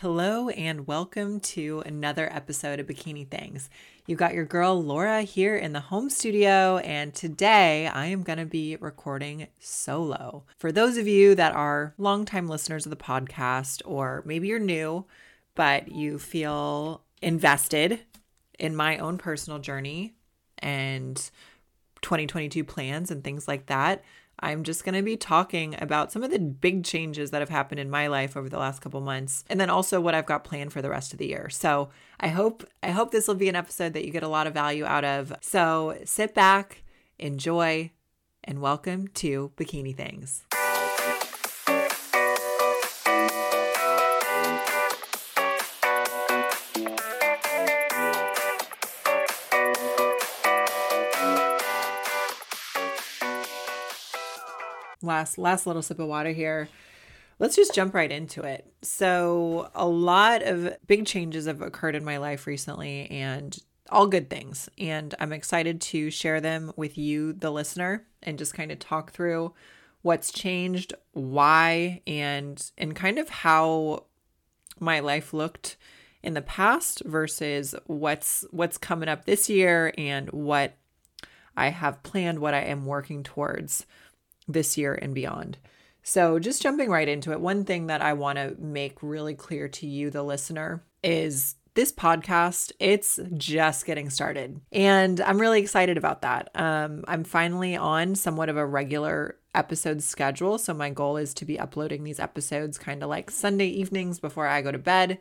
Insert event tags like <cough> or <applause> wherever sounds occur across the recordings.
Hello, and welcome to another episode of Bikini Things. You got your girl Laura here in the home studio, and today I am going to be recording solo. For those of you that are longtime listeners of the podcast, or maybe you're new, but you feel invested in my own personal journey and 2022 plans and things like that, I'm just going to be talking about some of the big changes that have happened in my life over the last couple months and then also what I've got planned for the rest of the year. So, I hope I hope this will be an episode that you get a lot of value out of. So, sit back, enjoy, and welcome to Bikini Things. Last last little sip of water here. Let's just jump right into it. So, a lot of big changes have occurred in my life recently and all good things. And I'm excited to share them with you, the listener, and just kind of talk through what's changed, why, and and kind of how my life looked in the past versus what's what's coming up this year and what I have planned, what I am working towards this year and beyond. So, just jumping right into it, one thing that I want to make really clear to you, the listener, is this podcast, it's just getting started. And I'm really excited about that. Um, I'm finally on somewhat of a regular episode schedule. So, my goal is to be uploading these episodes kind of like Sunday evenings before I go to bed.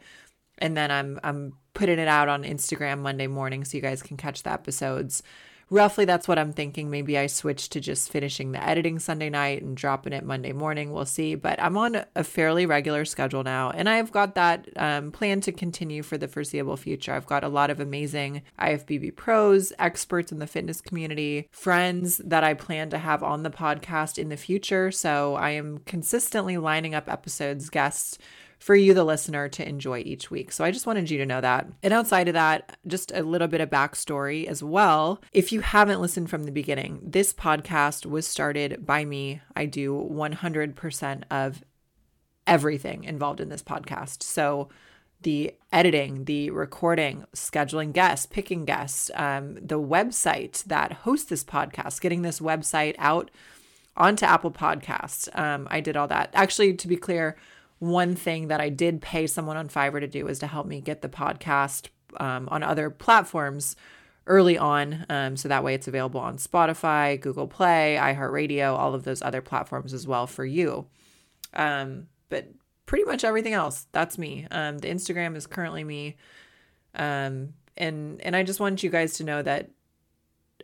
And then I'm I'm putting it out on Instagram Monday morning so you guys can catch the episodes roughly that's what I'm thinking. Maybe I switch to just finishing the editing Sunday night and dropping it Monday morning. We'll see. But I'm on a fairly regular schedule now, and I've got that um, plan to continue for the foreseeable future. I've got a lot of amazing IFBB pros, experts in the fitness community, friends that I plan to have on the podcast in the future. So I am consistently lining up episodes, guests for you, the listener, to enjoy each week. So I just wanted you to know that. And outside of that, just a little bit of backstory as well. If you haven't listened from the beginning, this podcast was started by me. I do 100% of everything involved in this podcast. So the editing, the recording, scheduling guests, picking guests, um, the website that hosts this podcast, getting this website out onto Apple Podcasts. Um, I did all that. Actually, to be clear, one thing that I did pay someone on Fiverr to do was to help me get the podcast um, on other platforms early on. Um, so that way it's available on Spotify, Google Play, iHeartRadio, all of those other platforms as well for you. Um, but pretty much everything else, that's me. Um, the Instagram is currently me. Um, and and I just want you guys to know that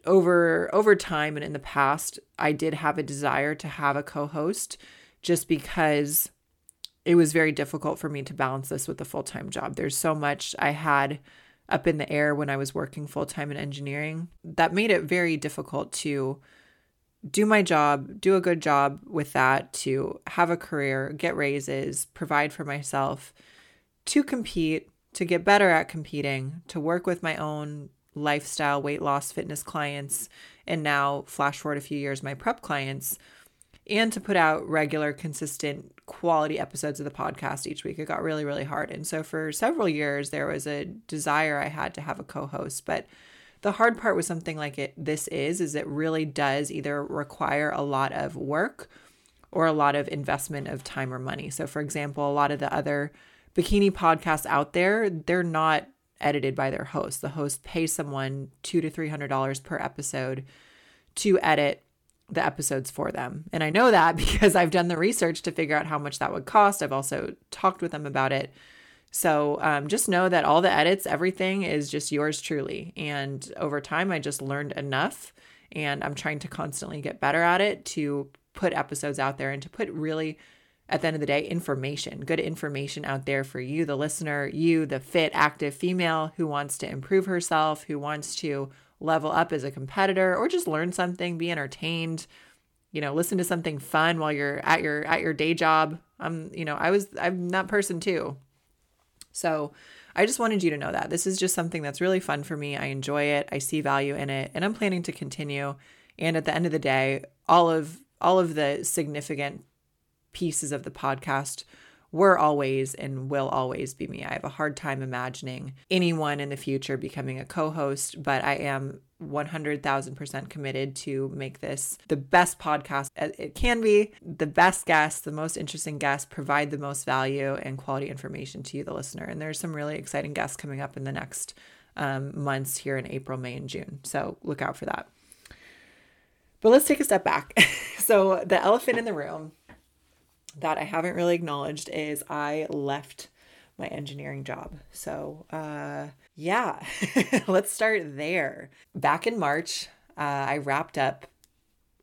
over over time and in the past, I did have a desire to have a co-host just because it was very difficult for me to balance this with a full time job. There's so much I had up in the air when I was working full time in engineering that made it very difficult to do my job, do a good job with that, to have a career, get raises, provide for myself, to compete, to get better at competing, to work with my own lifestyle, weight loss, fitness clients, and now, flash forward a few years, my prep clients and to put out regular, consistent, quality episodes of the podcast each week. It got really, really hard. And so for several years, there was a desire I had to have a co host. But the hard part with something like it this is is it really does either require a lot of work or a lot of investment of time or money. So for example, a lot of the other bikini podcasts out there, they're not edited by their host. The host pays someone two to three hundred dollars per episode to edit the episodes for them. And I know that <laughs> because I've done the research to figure out how much that would cost. I've also talked with them about it. So um, just know that all the edits, everything is just yours truly. And over time, I just learned enough and I'm trying to constantly get better at it to put episodes out there and to put really, at the end of the day, information, good information out there for you, the listener, you, the fit, active female who wants to improve herself, who wants to level up as a competitor or just learn something, be entertained, you know, listen to something fun while you're at your at your day job. I'm, you know, I was I'm that person too. So, I just wanted you to know that. This is just something that's really fun for me. I enjoy it. I see value in it, and I'm planning to continue. And at the end of the day, all of all of the significant pieces of the podcast were always and will always be me. I have a hard time imagining anyone in the future becoming a co host, but I am 100,000% committed to make this the best podcast it can be, the best guests, the most interesting guests, provide the most value and quality information to you, the listener. And there's some really exciting guests coming up in the next um, months here in April, May, and June. So look out for that. But let's take a step back. <laughs> so, the elephant in the room that I haven't really acknowledged is I left my engineering job. So, uh, yeah, <laughs> let's start there. Back in March, uh, I wrapped up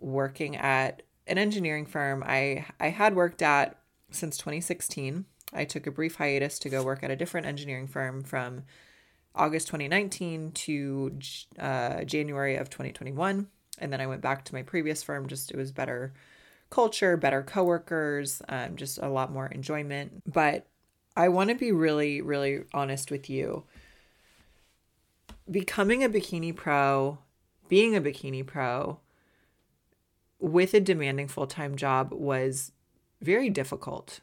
working at an engineering firm I, I had worked at since 2016. I took a brief hiatus to go work at a different engineering firm from August 2019 to uh, January of 2021. And then I went back to my previous firm, just it was better culture, better coworkers, um, just a lot more enjoyment. But I want to be really, really honest with you. Becoming a bikini pro, being a bikini pro with a demanding full time job was very difficult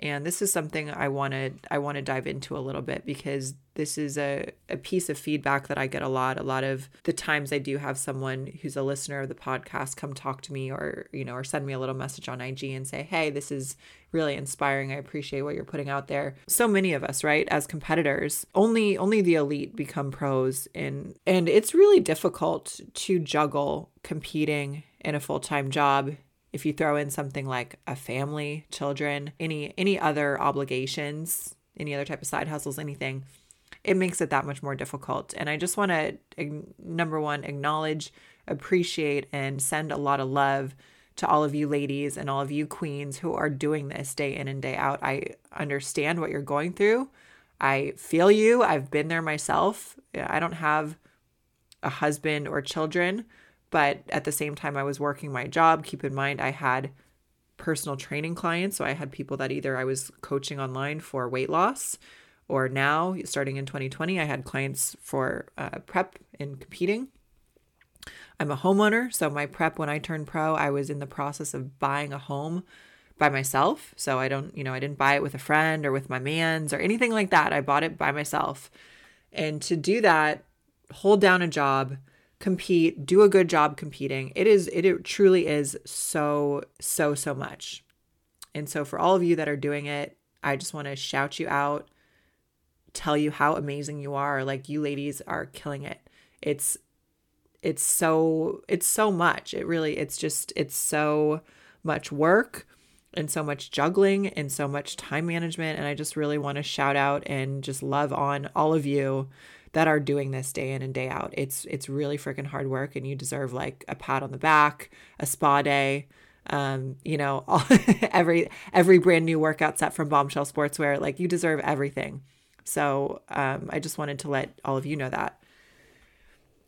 and this is something i want to i want to dive into a little bit because this is a, a piece of feedback that i get a lot. A lot of the times i do have someone who's a listener of the podcast come talk to me or you know or send me a little message on ig and say hey this is really inspiring. I appreciate what you're putting out there. So many of us right as competitors only only the elite become pros and and it's really difficult to juggle competing in a full-time job if you throw in something like a family, children, any any other obligations, any other type of side hustles, anything, it makes it that much more difficult. And I just want to number one acknowledge, appreciate and send a lot of love to all of you ladies and all of you queens who are doing this day in and day out. I understand what you're going through. I feel you. I've been there myself. I don't have a husband or children, but at the same time, I was working my job. Keep in mind, I had personal training clients. So I had people that either I was coaching online for weight loss, or now, starting in 2020, I had clients for uh, prep and competing. I'm a homeowner. So my prep, when I turned pro, I was in the process of buying a home by myself. So I don't, you know, I didn't buy it with a friend or with my mans or anything like that. I bought it by myself. And to do that, hold down a job, compete, do a good job competing. It is it, it truly is so so so much. And so for all of you that are doing it, I just want to shout you out, tell you how amazing you are. Like you ladies are killing it. It's it's so it's so much. It really it's just it's so much work and so much juggling and so much time management and I just really want to shout out and just love on all of you that are doing this day in and day out. It's it's really freaking hard work and you deserve like a pat on the back, a spa day, um, you know, <laughs> all, every every brand new workout set from Bombshell Sportswear. Like you deserve everything. So um, I just wanted to let all of you know that.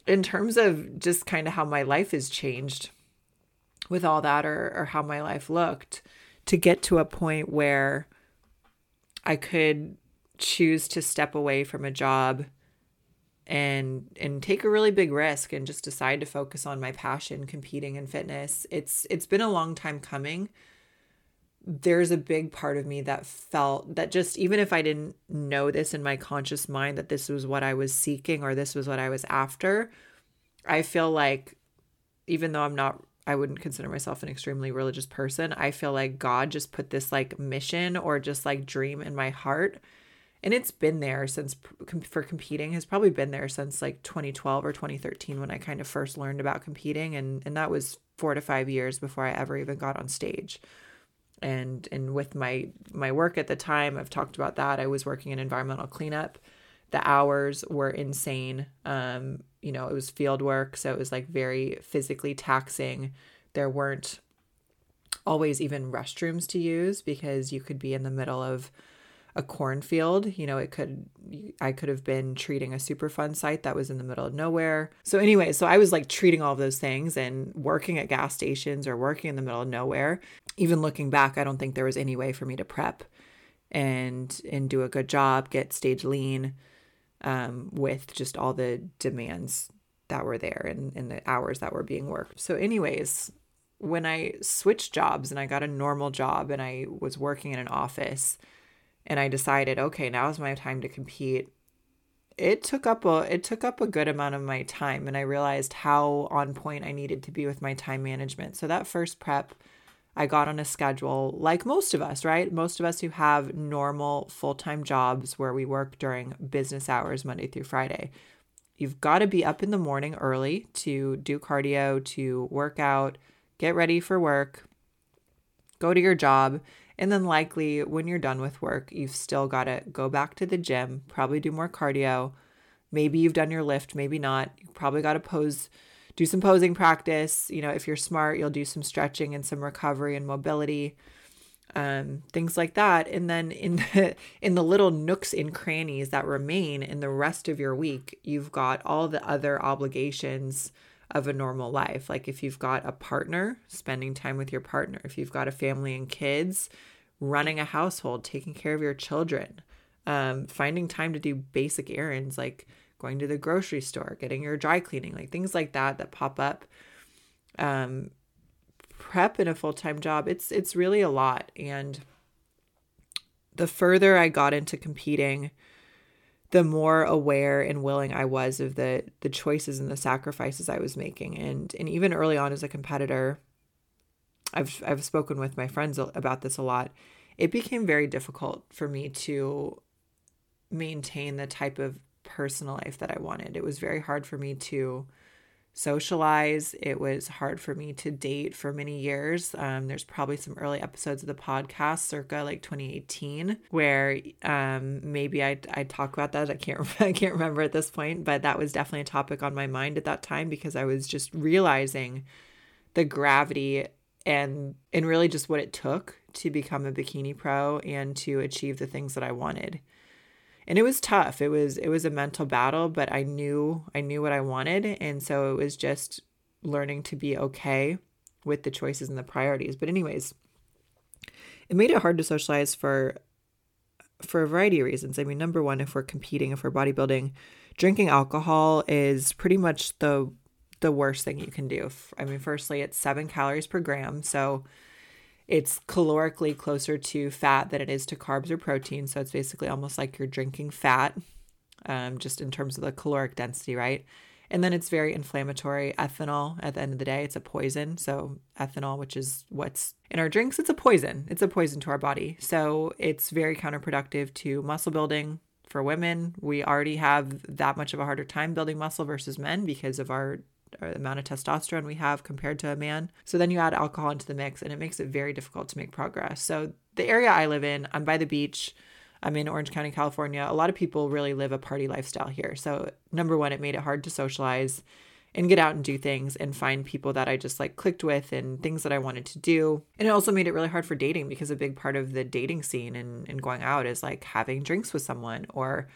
In terms of just kind of how my life has changed with all that or, or how my life looked, to get to a point where I could choose to step away from a job and and take a really big risk and just decide to focus on my passion competing in fitness. It's it's been a long time coming. There's a big part of me that felt that just even if I didn't know this in my conscious mind that this was what I was seeking or this was what I was after, I feel like even though I'm not I wouldn't consider myself an extremely religious person, I feel like God just put this like mission or just like dream in my heart and it's been there since for competing has probably been there since like 2012 or 2013 when I kind of first learned about competing and and that was 4 to 5 years before I ever even got on stage. And and with my my work at the time, I've talked about that. I was working in environmental cleanup. The hours were insane. Um, you know, it was field work, so it was like very physically taxing. There weren't always even restrooms to use because you could be in the middle of a cornfield. You know, it could, I could have been treating a Superfund site that was in the middle of nowhere. So, anyway, so I was like treating all of those things and working at gas stations or working in the middle of nowhere. Even looking back, I don't think there was any way for me to prep and and do a good job, get stage lean um, with just all the demands that were there and, and the hours that were being worked. So, anyways, when I switched jobs and I got a normal job and I was working in an office, and I decided, okay, now is my time to compete. It took up a it took up a good amount of my time and I realized how on point I needed to be with my time management. So that first prep I got on a schedule like most of us, right? Most of us who have normal full-time jobs where we work during business hours Monday through Friday. You've got to be up in the morning early to do cardio, to work out, get ready for work, go to your job, and then likely when you're done with work, you've still got to go back to the gym, probably do more cardio. Maybe you've done your lift, maybe not. You probably got to pose do some posing practice. You know, if you're smart, you'll do some stretching and some recovery and mobility, um, things like that. And then in <laughs> the in the little nooks and crannies that remain in the rest of your week, you've got all the other obligations of a normal life. Like if you've got a partner, spending time with your partner. If you've got a family and kids, running a household, taking care of your children, um, finding time to do basic errands like going to the grocery store, getting your dry cleaning, like things like that that pop up. Um, prep in a full-time job, it's it's really a lot and the further I got into competing, the more aware and willing I was of the the choices and the sacrifices I was making. And and even early on as a competitor, I've I've spoken with my friends about this a lot. It became very difficult for me to maintain the type of personal life that I wanted. It was very hard for me to socialize. It was hard for me to date for many years. Um, there's probably some early episodes of the podcast, circa like 2018, where um, maybe I I talk about that. I can't <laughs> I can't remember at this point, but that was definitely a topic on my mind at that time because I was just realizing the gravity and and really just what it took to become a bikini pro and to achieve the things that I wanted and it was tough. It was it was a mental battle, but I knew I knew what I wanted, and so it was just learning to be okay with the choices and the priorities. But anyways, it made it hard to socialize for for a variety of reasons. I mean, number one, if we're competing, if we're bodybuilding, drinking alcohol is pretty much the the worst thing you can do. I mean, firstly, it's seven calories per gram, so it's calorically closer to fat than it is to carbs or protein. So it's basically almost like you're drinking fat, um, just in terms of the caloric density, right? And then it's very inflammatory. Ethanol, at the end of the day, it's a poison. So, ethanol, which is what's in our drinks, it's a poison. It's a poison to our body. So, it's very counterproductive to muscle building for women. We already have that much of a harder time building muscle versus men because of our or the amount of testosterone we have compared to a man. So then you add alcohol into the mix and it makes it very difficult to make progress. So the area I live in, I'm by the beach. I'm in Orange County, California. A lot of people really live a party lifestyle here. So number one, it made it hard to socialize and get out and do things and find people that I just like clicked with and things that I wanted to do. And it also made it really hard for dating because a big part of the dating scene and, and going out is like having drinks with someone or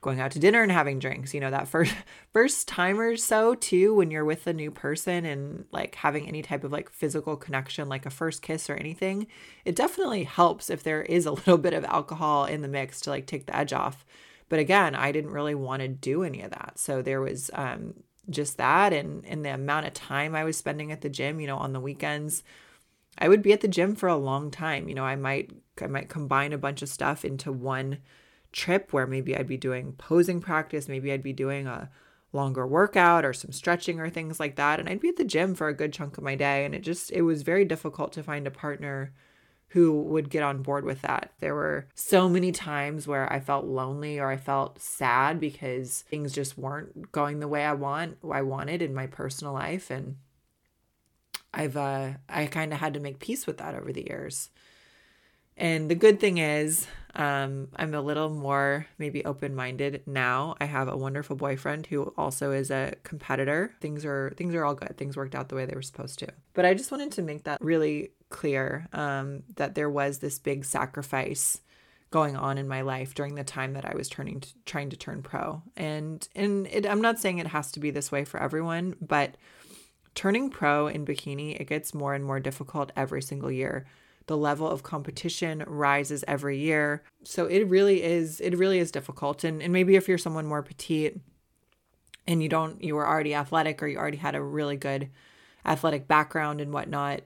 going out to dinner and having drinks you know that first <laughs> first time or so too when you're with a new person and like having any type of like physical connection like a first kiss or anything it definitely helps if there is a <laughs> little bit of alcohol in the mix to like take the edge off. But again i didn't really want to do any of that. So there was um just that and and the amount of time i was spending at the gym you know on the weekends. I would be at the gym for a long time you know i might i might combine a bunch of stuff into one trip where maybe I'd be doing posing practice, maybe I'd be doing a longer workout or some stretching or things like that and I'd be at the gym for a good chunk of my day and it just it was very difficult to find a partner who would get on board with that. There were so many times where I felt lonely or I felt sad because things just weren't going the way I want I wanted in my personal life and I've uh I kind of had to make peace with that over the years. And the good thing is, um, I'm a little more maybe open minded now. I have a wonderful boyfriend who also is a competitor. Things are things are all good. Things worked out the way they were supposed to. But I just wanted to make that really clear um, that there was this big sacrifice going on in my life during the time that I was turning to, trying to turn pro. And and it, I'm not saying it has to be this way for everyone, but turning pro in bikini it gets more and more difficult every single year the level of competition rises every year. So it really is it really is difficult. And and maybe if you're someone more petite and you don't you were already athletic or you already had a really good athletic background and whatnot,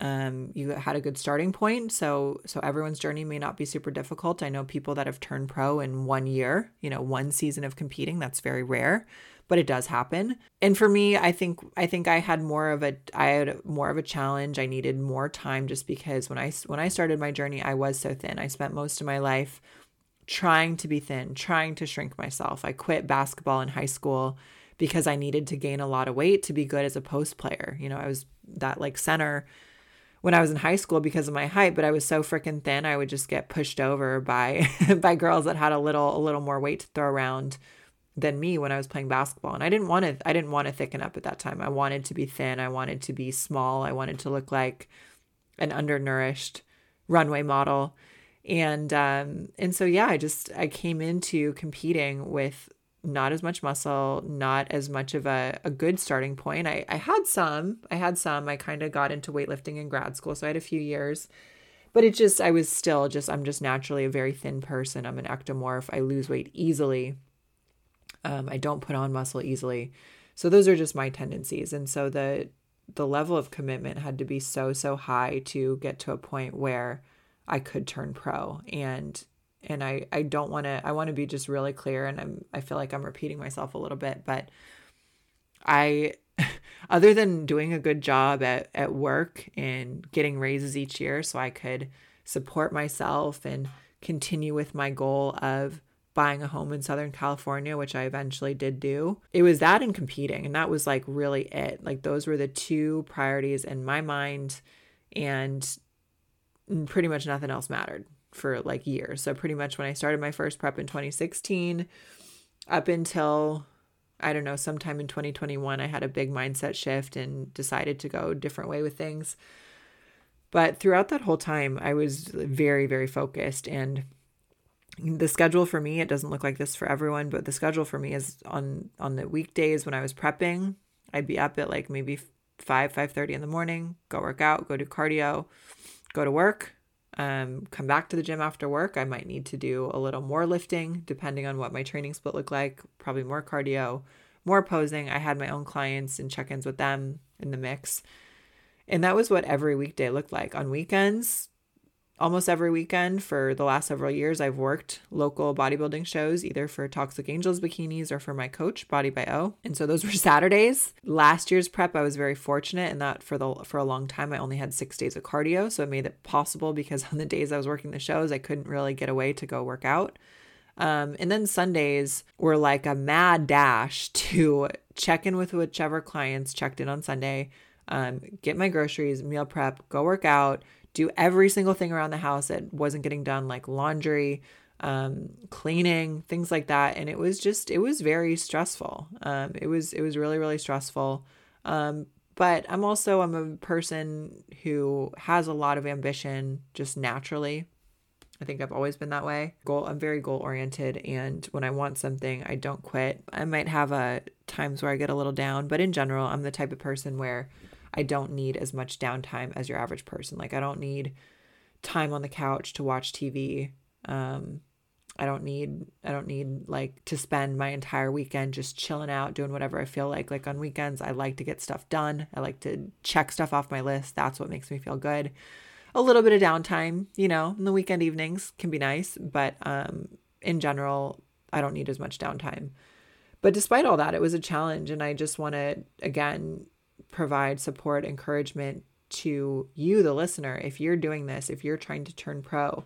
um, you had a good starting point. So so everyone's journey may not be super difficult. I know people that have turned pro in one year, you know, one season of competing. That's very rare, but it does happen. And for me, I think I think I had more of a I had more of a challenge. I needed more time just because when I when I started my journey, I was so thin. I spent most of my life trying to be thin, trying to shrink myself. I quit basketball in high school because I needed to gain a lot of weight to be good as a post player. You know, I was that like center when I was in high school because of my height, but I was so freaking thin, I would just get pushed over by <laughs> by girls that had a little a little more weight to throw around than me when I was playing basketball. And I didn't want to I didn't want to thicken up at that time. I wanted to be thin, I wanted to be small, I wanted to look like an undernourished runway model. And um and so yeah, I just I came into competing with not as much muscle, not as much of a, a good starting point. I, I had some, I had some. I kind of got into weightlifting in grad school, so I had a few years. But it just, I was still just, I'm just naturally a very thin person. I'm an ectomorph. I lose weight easily. Um, I don't put on muscle easily. So those are just my tendencies. And so the the level of commitment had to be so, so high to get to a point where I could turn pro. And and I I don't want to I want to be just really clear and I'm I feel like I'm repeating myself a little bit but I <laughs> other than doing a good job at at work and getting raises each year so I could support myself and continue with my goal of buying a home in Southern California, which I eventually did do. It was that and competing. And that was like really it. Like those were the two priorities in my mind. And pretty much nothing else mattered for like years. So pretty much when I started my first prep in 2016 up until I don't know, sometime in 2021 I had a big mindset shift and decided to go a different way with things. But throughout that whole time I was very very focused and the schedule for me it doesn't look like this for everyone, but the schedule for me is on on the weekdays when I was prepping, I'd be up at like maybe 5 5:30 in the morning, go work out, go do cardio, go to work, um, come back to the gym after work. I might need to do a little more lifting depending on what my training split looked like, probably more cardio, more posing. I had my own clients and check ins with them in the mix. And that was what every weekday looked like. On weekends, almost every weekend for the last several years, I've worked local bodybuilding shows, either for Toxic Angels bikinis or for my coach, Body by O. And so those were <laughs> Saturdays. Last year's prep, I was very fortunate in that for the for a long time, I only had six days of cardio, so it made it possible because <laughs> on the days I was working the shows, I couldn't really get away to go work out. Um, and then Sundays were like a mad dash <laughs> to check in with whichever clients checked in on Sunday, um, get my groceries, meal prep, go work out do every single thing around the house that wasn't getting done, like laundry, um, cleaning, things like that. And it was just, it was very stressful. Um, it was, it was really, really stressful. Um, but I'm also, I'm a person who has a lot of ambition just naturally. I think I've always been that way. Goal I'm very goal oriented and when I want something, I don't quit. I might have a uh, times where I get a little down, but in general, I'm the type of person where I don't need as much downtime as your average person. Like I don't need time on the couch to watch TV. Um, I don't need I don't need like to spend my entire weekend just chilling out doing whatever I feel like. Like on weekends, I like to get stuff done. I like to check stuff off my list. That's what makes me feel good. A little bit of downtime, you know, in the weekend evenings can be nice, but um in general, I don't need as much downtime. But despite all that, it was a challenge and I just want to again provide support, encouragement to you, the listener. If you're doing this, if you're trying to turn pro,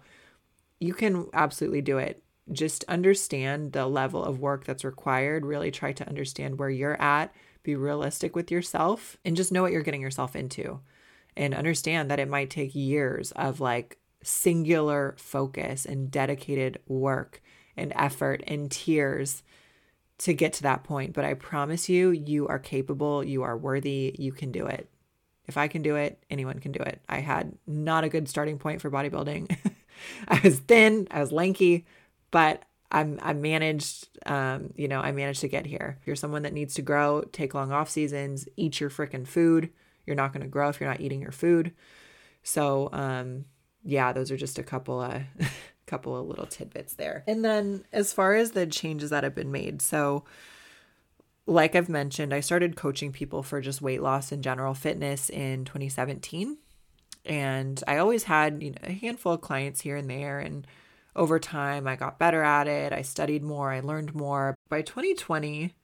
you can absolutely do it. Just understand the level of work that's required. Really try to understand where you're at, be realistic with yourself, and just know what you're getting yourself into. And understand that it might take years of like singular focus and dedicated work and effort and tears to get to that point. But I promise you, you are capable, you are worthy, you can do it. If I can do it, anyone can do it. I had not a good starting point for bodybuilding. <laughs> I was thin, I was lanky, but I'm I managed um, you know, I managed to get here. If you're someone that needs to grow, take long off seasons, eat your freaking food. You're not going to grow if you're not eating your food. So, um yeah, those are just a couple of <laughs> couple of little tidbits there. And then as far as the changes that have been made, so like I've mentioned, I started coaching people for just weight loss and general fitness in 2017. And I always had, you know, a handful of clients here and there and over time I got better at it. I studied more, I learned more. By 2020,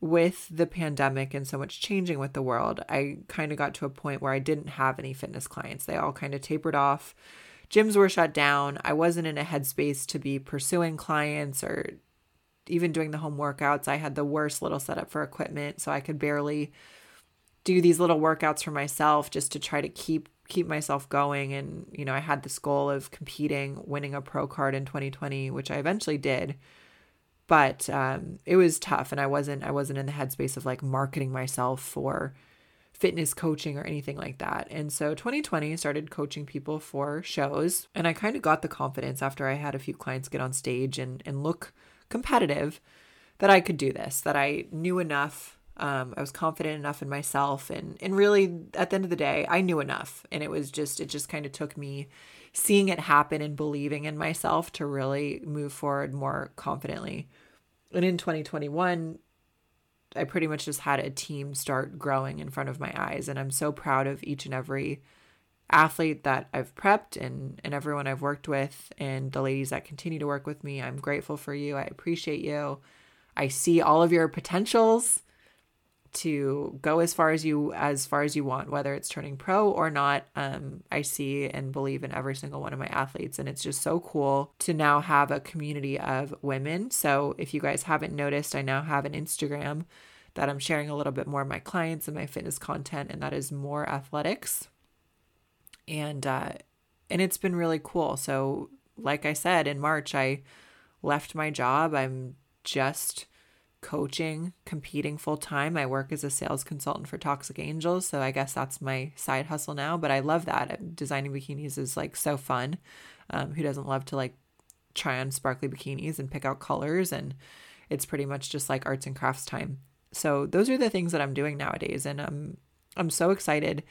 with the pandemic and so much changing with the world, I kind of got to a point where I didn't have any fitness clients. They all kind of tapered off. Gyms were shut down. I wasn't in a headspace to be pursuing clients or even doing the home workouts. I had the worst little setup for equipment, so I could barely do these little workouts for myself just to try to keep keep myself going and you know, I had this goal of competing, winning a pro card in 2020, which I eventually did but um, it was tough and i wasn't i wasn't in the headspace of like marketing myself for fitness coaching or anything like that and so 2020 started coaching people for shows and i kind of got the confidence after i had a few clients get on stage and and look competitive that i could do this that i knew enough um, I was confident enough in myself and and really at the end of the day I knew enough and it was just it just kind of took me seeing it happen and believing in myself to really move forward more confidently. And in 2021, I pretty much just had a team start growing in front of my eyes. And I'm so proud of each and every athlete that I've prepped and, and everyone I've worked with and the ladies that continue to work with me. I'm grateful for you. I appreciate you. I see all of your potentials to go as far as you as far as you want whether it's turning pro or not. Um, i see and believe in every single one of my athletes and it's just so cool to now have a community of women. So if you guys haven't noticed i now have an instagram that i'm sharing a little bit more of my clients and my fitness content and that is more athletics. And uh and it's been really cool. So like i said in march i left my job. I'm just coaching, competing full time. I work as a sales consultant for Toxic Angels, so I guess that's my side hustle now. But I love that. Designing bikinis is like so fun. Um, who doesn't love to like try on sparkly bikinis and pick out colors? And it's pretty much just like arts and crafts time. So those are the things that I'm doing nowadays, and I'm I'm so excited.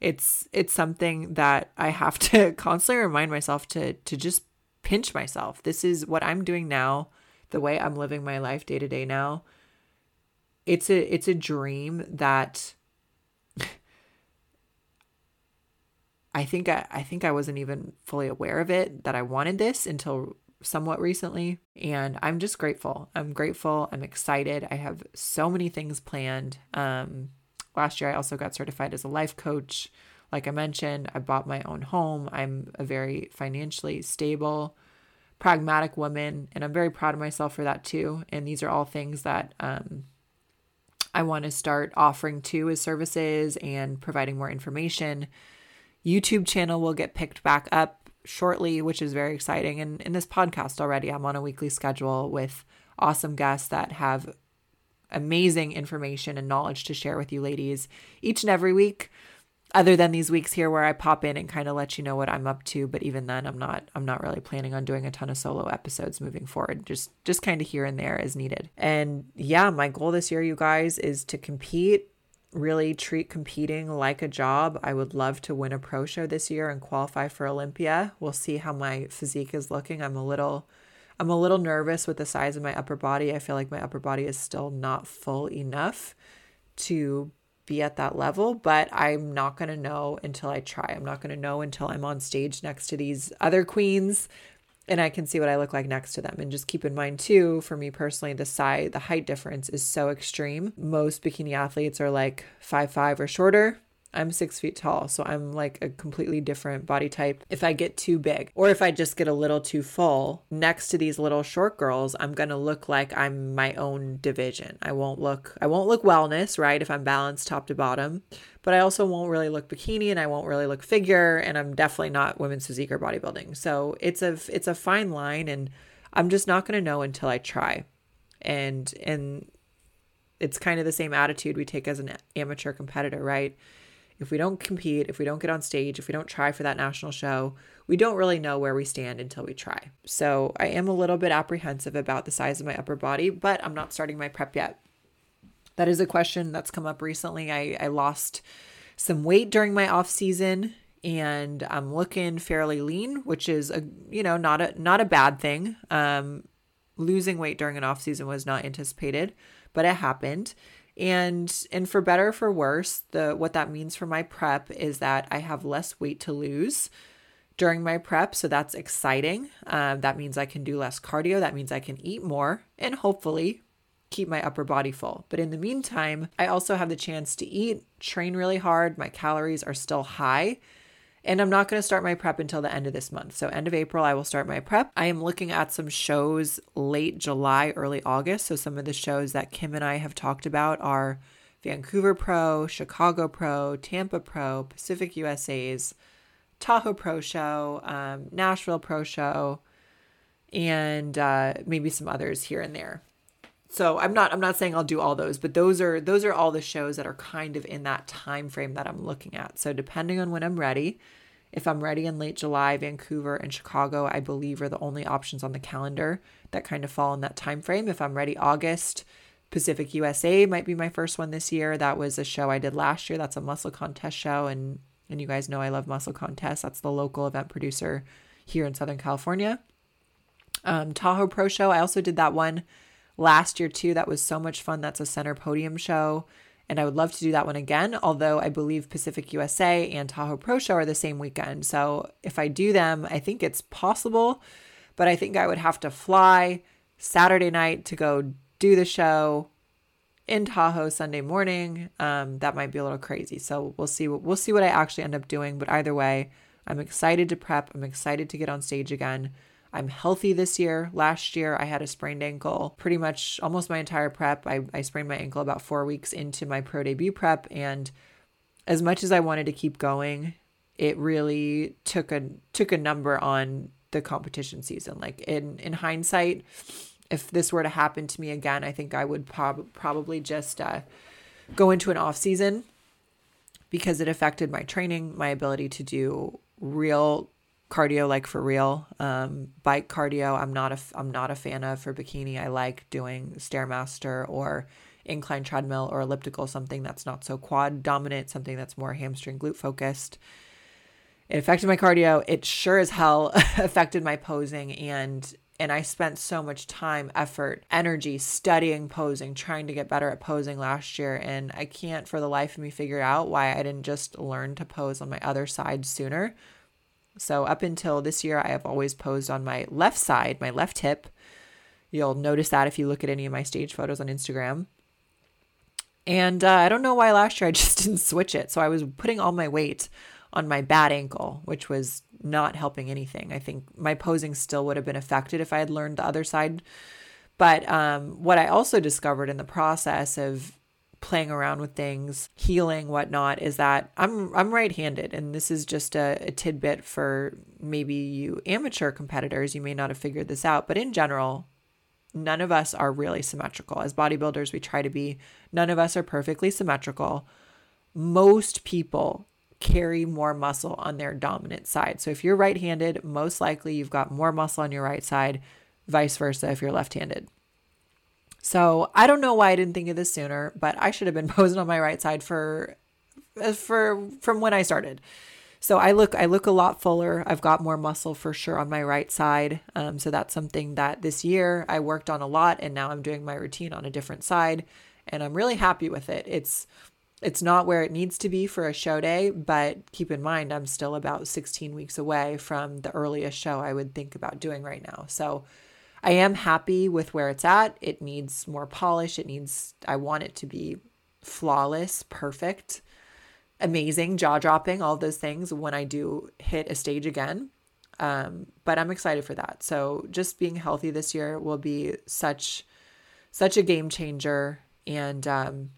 It's it's something that I have to <laughs> constantly remind myself to to just pinch myself. This is what I'm doing now the way I'm living my life day to day now, it's a it's a dream that <laughs> I think I, I think I wasn't even fully aware of it that I wanted this until somewhat recently and I'm just grateful. I'm grateful. I'm excited. I have so many things planned. Um last year I also got certified as a life coach. Like I mentioned, I bought my own home. I'm a very financially stable pragmatic woman, and I'm very proud of myself for that too. And these are all things that um, I want to start offering too as services and providing more information. YouTube channel will get picked back up shortly, which is very exciting. And in this podcast already, I'm on a weekly schedule with awesome guests that have amazing information and knowledge to share with you ladies each and every week other than these weeks here where I pop in and kind of let you know what I'm up to, but even then I'm not I'm not really planning on doing a ton of solo episodes moving forward. Just just kind of here and there as needed. And yeah, my goal this year you guys is to compete, really treat competing like a job. I would love to win a pro show this year and qualify for Olympia. We'll see how my physique is looking. I'm a little I'm a little nervous with the size of my upper body. I feel like my upper body is still not full enough to be at that level, but I'm not going to know until I try. I'm not going to know until I'm on stage next to these other queens and I can see what I look like next to them. And just keep in mind too, for me personally, the size, the height difference is so extreme. Most bikini athletes are like five five or shorter. I'm six feet tall, so I'm like a completely different body type. If I get too big or if I just get a little too full next to these little short girls, I'm gonna look like I'm my own division. I won't look I won't look wellness, right? If I'm balanced top to bottom, but I also won't really look bikini and I won't really look figure, and I'm definitely not women's physique or bodybuilding. So it's a it's a fine line, and I'm just not gonna know until I try. And and it's kind of the same attitude we take as an amateur competitor, right? If we don't compete, if we don't get on stage, if we don't try for that national show, we don't really know where we stand until we try. So I am a little bit apprehensive about the size of my upper body, but I'm not starting my prep yet. That is a question that's come up recently. I, I lost some weight during my off season and I'm looking fairly lean, which is a you know not a not a bad thing. Um, losing weight during an off season was not anticipated, but it happened And and for better for worse, the what that means for my prep is that I have less weight to lose during my prep, so that's exciting. Um, that means I can do less cardio. That means I can eat more, and hopefully keep my upper body full. But in the meantime, I also have the chance to eat, train really hard. My calories are still high. And I'm not going to start my prep until the end of this month. So, end of April, I will start my prep. I am looking at some shows late July, early August. So, some of the shows that Kim and I have talked about are Vancouver Pro, Chicago Pro, Tampa Pro, Pacific USA's, Tahoe Pro Show, um, Nashville Pro Show, and uh, maybe some others here and there. So I'm not I'm not saying I'll do all those, but those are those are all the shows that are kind of in that time frame that I'm looking at. So depending on when I'm ready, if I'm ready in late July, Vancouver and Chicago, I believe are the only options on the calendar that kind of fall in that time frame. If I'm ready August, Pacific USA might be my first one this year. That was a show I did last year. That's a muscle contest show and and you guys know I love muscle contests. That's the local event producer here in Southern California. Um, Tahoe Pro Show, I also did that one last year too. That was so much fun. That's a center podium show. And I would love to do that one again, although I believe Pacific USA and Tahoe Pro Show are the same weekend. So if I do them, I think it's possible, but I think I would have to fly Saturday night to go do the show in Tahoe Sunday morning. Um, that might be a little crazy. So we'll see. We'll see what I actually end up doing. But either way, I'm excited to prep. I'm excited to get on stage again. I'm healthy this year. Last year, I had a sprained ankle pretty much almost my entire prep. I, I sprained my ankle about four weeks into my pro debut prep. And as much as I wanted to keep going, it really took a took a number on the competition season. Like in in hindsight, if this were to happen to me again, I think I would prob- probably just uh, go into an off season because it affected my training, my ability to do real cardio like for real um, bike cardio i'm not a i'm not a fan of for bikini i like doing stairmaster or incline treadmill or elliptical something that's not so quad dominant something that's more hamstring glute focused it affected my cardio it sure as hell <laughs> affected my posing and and I spent so much time, effort, energy studying posing, trying to get better at posing last year. And I can't for the life of me figure out why I didn't just learn to pose on my other side sooner. So, up until this year, I have always posed on my left side, my left hip. You'll notice that if you look at any of my stage photos on Instagram. And uh, I don't know why last year I <laughs> just didn't switch it. So, I was putting all my weight on my bad ankle, which was not helping anything. I think my posing still would have been affected if I had learned the other side. But um, what I also discovered in the process of playing around with things, healing, whatnot, is that I'm I'm right-handed, and this is just a, a tidbit for maybe you amateur competitors. You may not have figured this out, but in general, none of us are really symmetrical. As bodybuilders, we try to be. None of us are perfectly symmetrical. Most people carry more muscle on their dominant side. So if you're right handed, most likely you've got more muscle on your right side, vice versa if you're left handed. So I don't know why I didn't think of this sooner, but I should have been <laughs> posing on my right side for for from when I started. So I look I look a lot fuller. I've got more muscle for sure on my right side. Um, so that's something that this year I worked on a lot, and now I'm doing my routine on a different side, and I'm really happy with it. It's it's not where it needs to be for a show day, but keep in mind, I'm still about 16 weeks away from the earliest show I would think about doing right now. So I am happy with where it's at. It needs more polish. It needs, I want it to be flawless, perfect, amazing, jaw dropping, all those things when I do hit a stage again. Um, but I'm excited for that. So just being healthy this year will be such, such a game changer. And, um,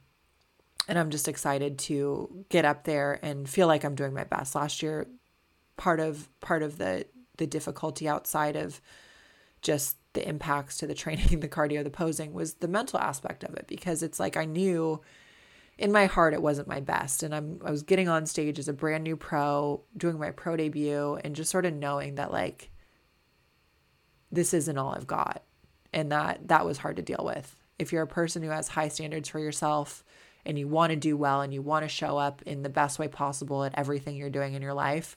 and I'm just excited to get up there and feel like I'm doing my best. Last year, part of part of the the difficulty outside of just the impacts to the training, <laughs> the cardio, the posing was the mental aspect of it because it's like I knew in my heart it wasn't my best and I'm I was getting on stage as a brand new pro, doing my pro debut and just sort of knowing that like this isn't all I've got. And that that was hard to deal with. If you're a person who has high standards for yourself, and you want to do well and you want to show up in the best way possible at everything you're doing in your life,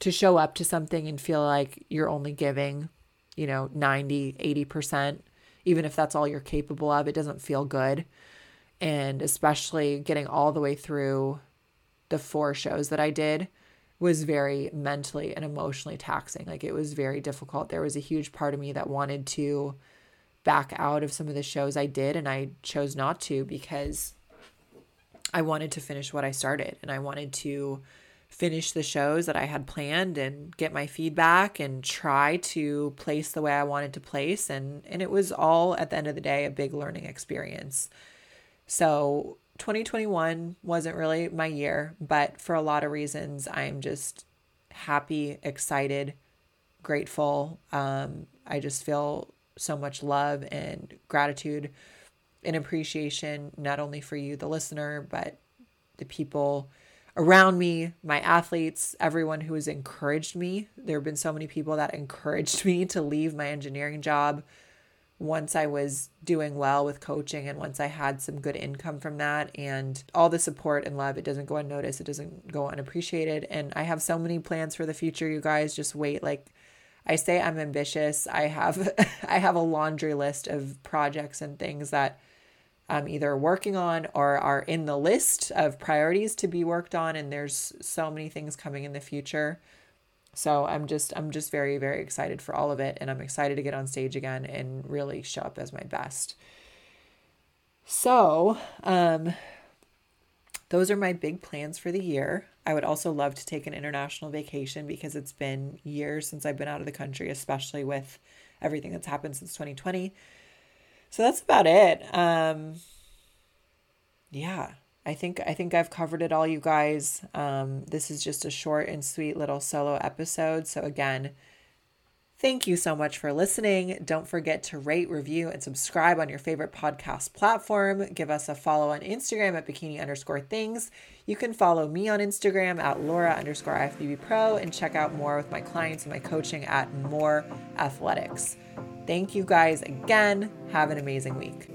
to show up to something and feel like you're only giving, you know, 90, 80%, even if that's all you're capable of, it doesn't feel good. And especially getting all the way through the four shows that I did was very mentally and emotionally taxing. Like it was very difficult. There was a huge part of me that wanted to back out of some of the shows I did, and I chose not to because I wanted to finish what I started and I wanted to finish the shows that I had planned and get my feedback and try to place the way I wanted to place and and it was all at the end of the day a big learning experience. So 2021 wasn't really my year, but for a lot of reasons I'm just happy, excited, grateful. Um, I just feel so much love and gratitude and appreciation not only for you the listener, but the people around me, my athletes, everyone who has encouraged me. There have been so many people that encouraged <laughs> me to leave my engineering job once I was doing well with coaching and once I had some good income from that and all the support and love, it doesn't go unnoticed, it doesn't go unappreciated. And I have so many plans for the future, you guys. Just wait. Like I say I'm ambitious. I have <laughs> I have a laundry list of projects and things that I'm either working on or are in the list of priorities to be worked on and there's so many things coming in the future. So I'm just I'm just very very excited for all of it and I'm excited to get on stage again and really show up as my best. So, um those are my big plans for the year. I would also love to take an international vacation because it's been years since I've been out of the country, especially with everything that's happened since 2020. So that's about it. Um, yeah, I think I think I've covered it all, you guys. Um, this is just a short and sweet little solo episode. So again, thank you so much for listening. Don't forget to rate, review, and subscribe on your favorite podcast platform. Give us a follow on Instagram at bikini underscore things. You can follow me on Instagram at Laura underscore IFBB Pro and check out more with my clients and my coaching at More Athletics. Thank you guys again. Have an amazing week.